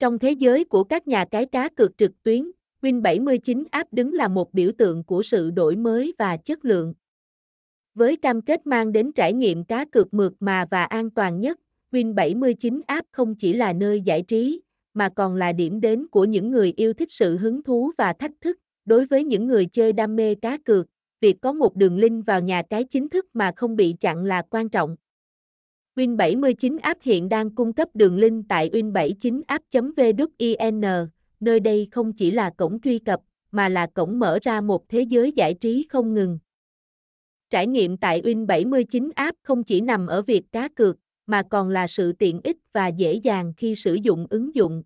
Trong thế giới của các nhà cái cá cược trực tuyến, Win79 app đứng là một biểu tượng của sự đổi mới và chất lượng. Với cam kết mang đến trải nghiệm cá cược mượt mà và an toàn nhất, Win79 app không chỉ là nơi giải trí, mà còn là điểm đến của những người yêu thích sự hứng thú và thách thức. Đối với những người chơi đam mê cá cược, việc có một đường link vào nhà cái chính thức mà không bị chặn là quan trọng. Win79 app hiện đang cung cấp đường link tại win79app.vn, nơi đây không chỉ là cổng truy cập, mà là cổng mở ra một thế giới giải trí không ngừng. Trải nghiệm tại Win79 app không chỉ nằm ở việc cá cược, mà còn là sự tiện ích và dễ dàng khi sử dụng ứng dụng.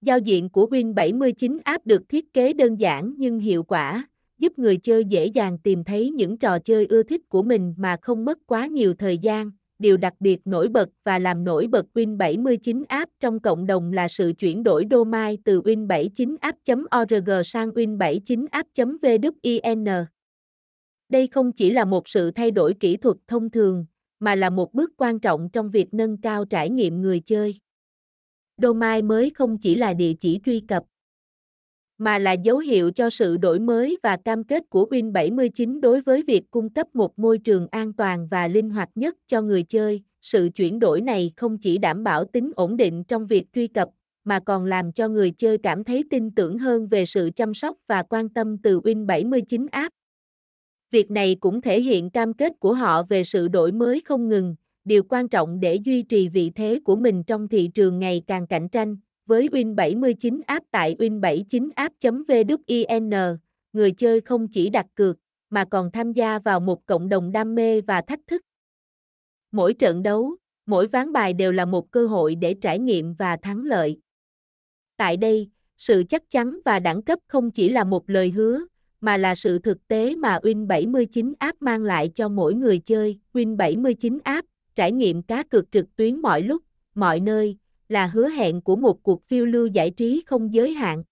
Giao diện của Win79 app được thiết kế đơn giản nhưng hiệu quả, giúp người chơi dễ dàng tìm thấy những trò chơi ưa thích của mình mà không mất quá nhiều thời gian. Điều đặc biệt nổi bật và làm nổi bật Win79 app trong cộng đồng là sự chuyển đổi domain từ win79app.org sang win79app.vn. Đây không chỉ là một sự thay đổi kỹ thuật thông thường, mà là một bước quan trọng trong việc nâng cao trải nghiệm người chơi. Domain mới không chỉ là địa chỉ truy cập, mà là dấu hiệu cho sự đổi mới và cam kết của Win79 đối với việc cung cấp một môi trường an toàn và linh hoạt nhất cho người chơi. Sự chuyển đổi này không chỉ đảm bảo tính ổn định trong việc truy cập, mà còn làm cho người chơi cảm thấy tin tưởng hơn về sự chăm sóc và quan tâm từ Win79 app. Việc này cũng thể hiện cam kết của họ về sự đổi mới không ngừng, điều quan trọng để duy trì vị thế của mình trong thị trường ngày càng cạnh tranh. Với Win79 app tại win79app.vn, người chơi không chỉ đặt cược, mà còn tham gia vào một cộng đồng đam mê và thách thức. Mỗi trận đấu, mỗi ván bài đều là một cơ hội để trải nghiệm và thắng lợi. Tại đây, sự chắc chắn và đẳng cấp không chỉ là một lời hứa, mà là sự thực tế mà Win79 app mang lại cho mỗi người chơi. Win79 app, trải nghiệm cá cược trực tuyến mọi lúc, mọi nơi, là hứa hẹn của một cuộc phiêu lưu giải trí không giới hạn.